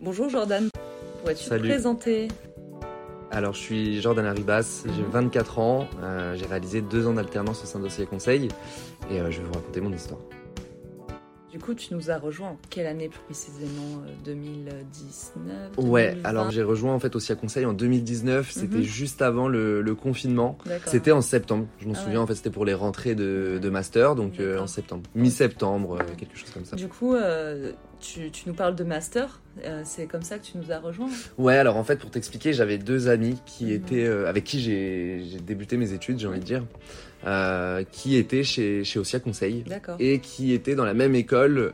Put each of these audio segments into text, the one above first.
Bonjour Jordan, pourrais-tu te présenter? Alors, je suis Jordan Arribas, j'ai 24 ans, euh, j'ai réalisé deux ans d'alternance au sein d'Ossier Conseil et euh, je vais vous raconter mon histoire. Du coup, tu nous as rejoint en quelle année plus précisément euh, 2019 Ouais, 2020? alors j'ai rejoint en fait Ossier Conseil en 2019, c'était Mhm. juste avant le, le confinement. C'était en septembre, je m'en Ah souviens, ouais. en fait c'était pour les rentrées de, de master, donc euh, en septembre, mi-septembre, euh, quelque chose comme ça. Du coup, euh, tu, tu nous parles de master, euh, c'est comme ça que tu nous as rejoint Ouais, alors en fait, pour t'expliquer, j'avais deux amis qui Mhm. étaient, euh, avec qui j'ai débuté mes études, j'ai envie de dire, euh, qui étaient chez, chez Ossia Conseil D'accord. et qui étaient dans la même école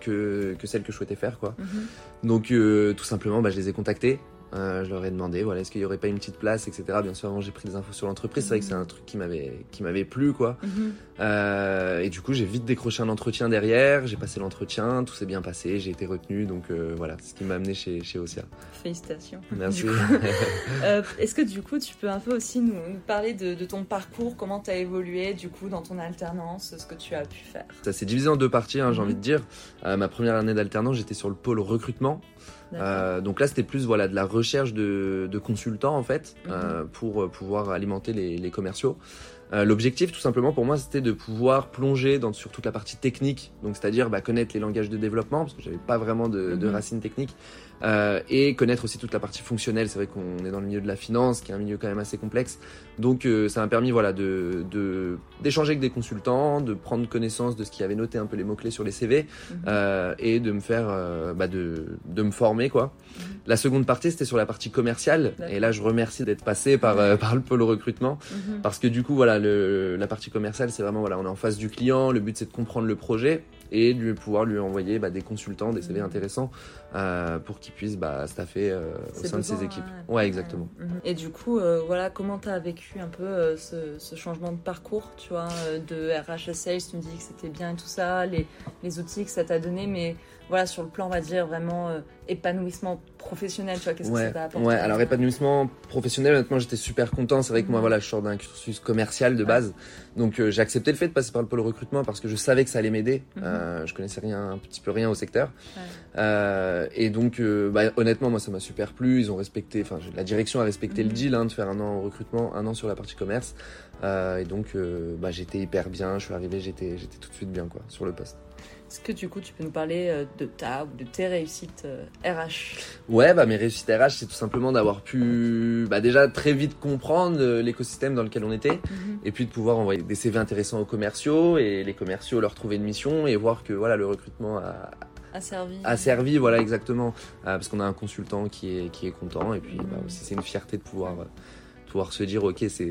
que, que celle que je souhaitais faire, quoi. Mhm. Donc, tout simplement, bah, je les ai contactés. Euh, je leur ai demandé, voilà, est-ce qu'il y aurait pas une petite place, etc. Bien sûr, avant j'ai pris des infos sur l'entreprise. C'est vrai que c'est un truc qui m'avait, qui m'avait plu, quoi. Mhm. Euh, et du coup, j'ai vite décroché un entretien derrière. J'ai passé l'entretien, tout s'est bien passé, j'ai été retenu. Donc euh, voilà, c'est ce qui m'a amené chez, chez Ossia. Félicitations. Merci. Est-ce que du coup, tu peux un peu aussi nous, nous parler de, de ton parcours, comment tu as évolué du coup dans ton alternance, ce que tu as pu faire Ça s'est divisé en deux parties, hein, j'ai Mhm. envie de dire. Ma première année d'alternance, j'étais sur le pôle recrutement. Euh, donc là, c'était plus voilà de la recherche de, de consultants en fait Mhm. euh, pour euh, pouvoir alimenter les, les commerciaux. Euh, L'objectif, tout simplement pour moi, c'était de pouvoir plonger dans sur toute la partie technique, donc c'est-à-dire bah, connaître les langages de développement parce que j'avais pas vraiment de, de Mhm. racines techniques euh, et connaître aussi toute la partie fonctionnelle. C'est vrai qu'on est dans le milieu de la finance, qui est un milieu quand même assez complexe. Donc euh, ça m'a permis voilà de de- d'échanger avec des consultants, de prendre connaissance de ce qui avait noté un peu les mots clés sur les CV Mhm. euh, et de me faire euh, bah, de, de me former quoi. Mhm. La seconde partie c'était sur la partie commerciale et là je remercie d'être passé par euh, par le pôle recrutement Mhm. parce que du coup voilà le, la partie commerciale c'est vraiment voilà on est en face du client, le but c'est de comprendre le projet et de lui- pouvoir lui envoyer bah, des consultants, des CV Mhm. intéressants euh, pour qu'il puisse bah, staffer euh, au sein de ses équipes. ouais. Ouais exactement. Mhm. Et du coup, euh, voilà, comment tu as vécu un peu ce, ce changement de parcours, tu vois, de RH Sales, tu me dis que c'était bien et tout ça, les, les outils que ça t'a donné, mais voilà, sur le plan, on va dire, vraiment épanouissement professionnel, tu vois, qu'est-ce que Ouais, ça t'a apporté ouais, alors épanouissement professionnel, honnêtement, j'étais super content. C'est vrai que moi, Mhm. voilà, je sors d'un cursus commercial de Ouais. base. Donc, euh, j'ai accepté le fait de passer par le pôle recrutement parce que je savais que ça allait m'aider. Mhm. Euh, je connaissais rien, un petit peu rien au secteur. Ouais. Euh, et donc, euh, bah, honnêtement, moi, ça m'a super plu. Ils ont respecté, enfin, la direction a respecté Mhm. le deal, hein, de faire un an en recrutement, un an sur la partie commerce. Euh, et donc, bah, j'étais hyper bien. Je suis arrivé, j'étais, j'étais tout de suite bien, quoi, sur le poste. Est-ce que du coup, tu peux nous parler de ta ou de tes réussites RH Ouais, bah mes réussites RH, c'est tout simplement d'avoir pu, bah déjà très vite comprendre euh, l'écosystème dans lequel on était, et puis de pouvoir envoyer des CV intéressants aux commerciaux et les commerciaux leur trouver une mission et voir que voilà le recrutement a, Asservi a servi, voilà exactement, Euh, parce qu'on a un consultant qui est qui est content et puis bah, Mhm. aussi c'est une fierté de pouvoir euh, pouvoir se dire ok c'est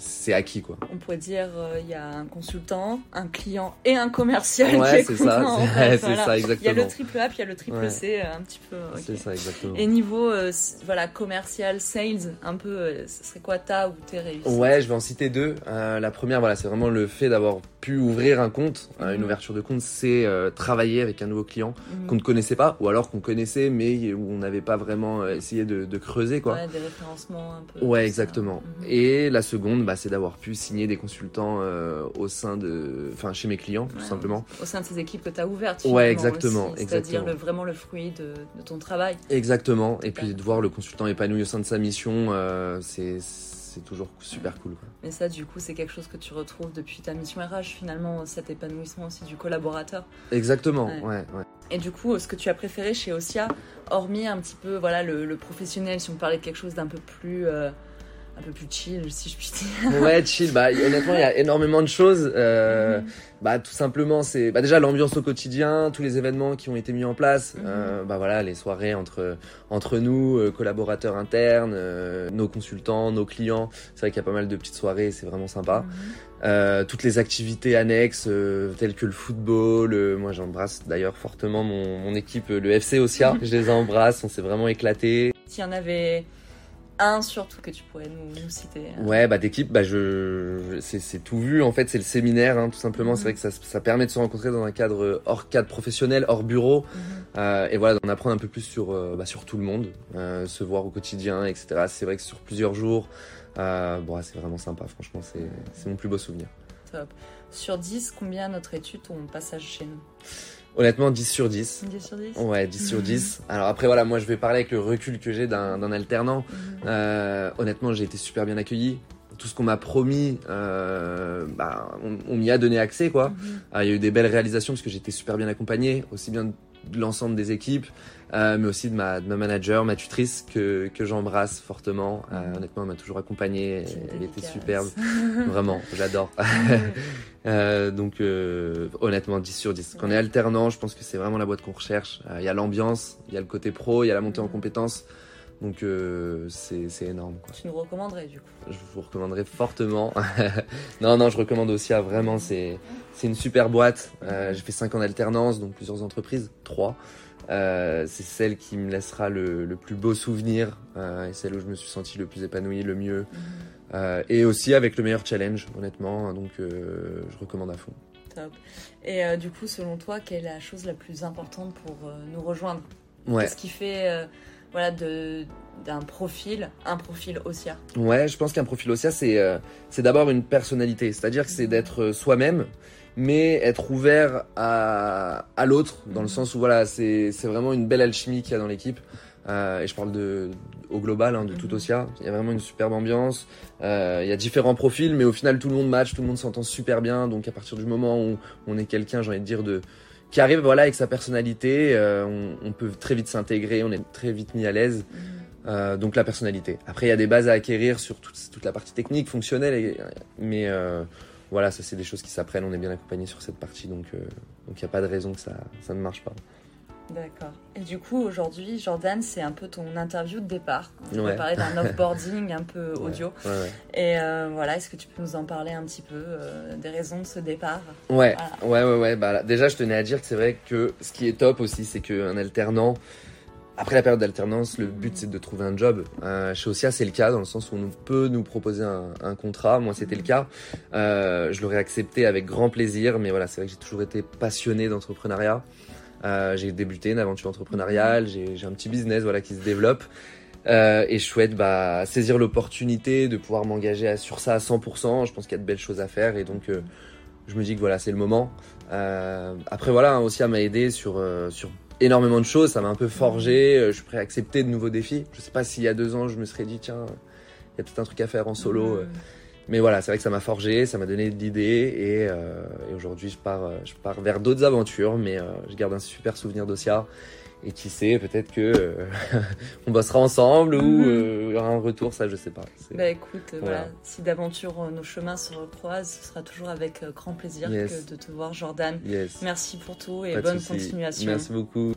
c'est acquis quoi. On pourrait dire euh, il y a un consultant, un client et un commercial Ouais est c'est ça, c'est voilà. ça Il y a le exactement. triple A puis il y a le triple Ouais. C, euh, un petit peu. ok. C'est ça exactement. Et niveau euh, voilà commercial, sales, un peu, euh, ce serait quoi ta ou tes réussites? Ouais, je vais en citer deux. La première, voilà, c'est vraiment le fait d'avoir pu ouvrir un compte, euh, une Mhm. ouverture de compte, c'est travailler avec un nouveau client Mhm. qu'on ne connaissait pas, ou alors qu'on connaissait, mais où on n'avait pas vraiment essayé de, de creuser, quoi. Ouais, des référencements un peu. Ouais, ça. Exactement. Mhm. Et la seconde, bah, c'est d'avoir pu signer des consultants euh, au sein de, enfin, chez mes clients, tout Ouais, simplement. Au sein de ces équipes que tu as ouvertes. Ouais, exactement, C'est-à-dire le- vraiment le fruit de, de ton travail. Exactement. Et puis de voir le consultant épanoui au sein de sa mission, euh, c'est c'est toujours super cool. Quoi. Mais ça, du coup, c'est quelque chose que tu retrouves depuis ta mission RH, finalement, cet épanouissement aussi du collaborateur. Exactement. Ouais. Ouais, ouais. Et du coup, ce que tu as préféré chez Ossia, hormis un petit peu voilà le, le professionnel, si on parlait de quelque chose d'un peu plus euh, un peu plus chill, si je puis dire. Ouais, chill. Bah, honnêtement, il y a énormément de choses. Euh, Mhm. Bah, tout simplement, c'est bah, déjà l'ambiance au quotidien, tous les événements qui ont été mis en place. Euh, bah voilà, les soirées entre entre nous, euh, collaborateurs internes, nos consultants, nos clients. C'est vrai qu'il y a pas mal de petites soirées, c'est vraiment sympa. Mhm. Euh, toutes les activités annexes, telles que le football. moi, j'embrasse d'ailleurs fortement mon, mon équipe, le FC Ossia. Je les embrasse. On s'est vraiment éclaté. S'il y en avait un surtout que tu pourrais nous, nous citer. hein. Ouais, bah d'équipe, bah je, je- c'est, tout vu. En fait, c'est le séminaire, hein, tout simplement. C'est vrai que ça, ça permet de se rencontrer dans un cadre hors cadre professionnel, hors bureau, Mhm. euh, et voilà, d'en apprendre un peu plus sur, euh, bah, sur tout le monde, euh, se voir au quotidien, etc. C'est vrai que sur plusieurs jours, euh, bon, c'est vraiment sympa. Franchement, c'est, c'est mon plus beau souvenir. Top. Sur 10, combien notre étude ton passage chez nous? Honnêtement, 10 sur 10. 10 sur 10 Ouais, 10 sur 10. Alors après, voilà, moi je vais parler avec le recul que j'ai d'un alternant. Mhm. Euh, honnêtement, j'ai été super bien accueilli. Tout ce qu'on m'a promis, euh, bah, on, on m'y a donné accès, quoi. Mhm. Ah, il y a eu des belles réalisations parce que j'étais super bien accompagné, aussi bien de l'ensemble des équipes, euh, mais aussi de ma, de ma manager, ma tutrice, que, que j'embrasse fortement. Euh, Mhm. honnêtement, elle m'a toujours accompagné. Petite Elle était superbe. Vraiment, j'adore. Euh, donc euh, honnêtement 10 sur 10. Quand on est alternant, je pense que c'est vraiment la boîte qu'on recherche. Euh, Il y a l'ambiance, il y a le côté pro, il y a la montée en Mhm. compétences. Donc euh, c'est énorme. Quoi. Tu nous recommanderais du coup Je vous recommanderais fortement. non, non, je recommande aussi à vraiment, c'est c'est une super boîte. Euh, J'ai fait 5 ans d'alternance, donc plusieurs entreprises, 3. Euh, c'est celle qui me laissera le, le plus beau souvenir et celle où je me suis senti le plus épanoui, le mieux. Euh, et aussi avec le meilleur challenge, honnêtement. Donc je recommande à fond. Top. Et du coup, selon toi, quelle est la chose la plus importante pour nous rejoindre? Ouais. Qu'est-ce qui fait voilà, de- d'un profil, un profil OSIA Ouais, je pense qu'un profil OSIA, c'est euh, c'est d'abord une personnalité. C'est-à-dire que c'est d'être euh, soi-même, mais être ouvert à, à l'autre, dans le Mhm. sens où voilà, c'est vraiment une belle alchimie qu'il y a dans l'équipe. Euh, et je parle de, au global, hein, de tout Mhm. OSIA. Il y a vraiment une superbe ambiance. Euh, il y a différents profils, mais au final, tout le monde match, tout le monde s'entend super bien. Donc à partir du moment où on est quelqu'un, j'ai envie de dire, de qui arrive voilà avec sa personnalité, euh, on, on peut très vite s'intégrer, on est très vite mis à l'aise. Euh, donc la personnalité. Après, il y a des bases à acquérir sur toute, toute la partie technique, fonctionnelle, et- mais euh, voilà, ça c'est des choses qui s'apprennent. On est bien accompagné sur cette partie, donc euh, donc il n'y a pas de raison que ça ça ne marche pas. D'accord. Et du coup, aujourd'hui, Jordan, c'est un peu ton interview de départ. On va Ouais. parler d'un offboarding un peu audio. Ouais, ouais. Et euh, voilà, est-ce que tu peux nous en parler un petit peu euh, des raisons de ce départ? Ouais, ouais, ouais, ouais. Bah, là, déjà, je tenais à dire que c'est vrai que ce qui est top aussi, c'est qu'un alternant, après la période d'alternance, le but c'est de trouver un job. Euh, chez Osia, c'est le cas dans le sens où on peut nous proposer un, un contrat. Moi, c'était le cas. Je l'aurais accepté avec grand plaisir, mais voilà, c'est vrai que j'ai toujours été passionné d'entrepreneuriat. Euh, j'ai débuté une aventure entrepreneuriale, j'ai j'ai un petit business voilà qui se développe. Euh, et je souhaite bah, saisir l'opportunité de pouvoir m'engager sur ça à 100%. Je pense qu'il y a de belles choses à faire et donc euh, je me dis que voilà, c'est le moment. Euh, après voilà, hein, aussi à m'a aidé sur euh, sur énormément de choses. Ça m'a un peu forgé. Euh, Je suis prêt à accepter de nouveaux défis. Je sais pas s'il y a deux ans, je me serais dit tiens, il y a peut-être un truc à faire en solo. euh. Mais voilà, c'est vrai que ça m'a forgé, ça m'a donné de l'idée et, euh, et aujourd'hui je pars, euh, je pars vers d'autres aventures. Mais euh, je garde un super souvenir d'Osia. Et qui sait, peut-être que euh, on bossera ensemble ou Mhm. euh, il y aura un retour, ça je sais pas. Bah écoute, euh, voilà. Voilà. si d'aventure nos chemins se recroisent, ce sera toujours avec grand plaisir Yes. que de te voir, Jordan. Yes. Merci pour tout et Pas bonne continuation. Merci beaucoup.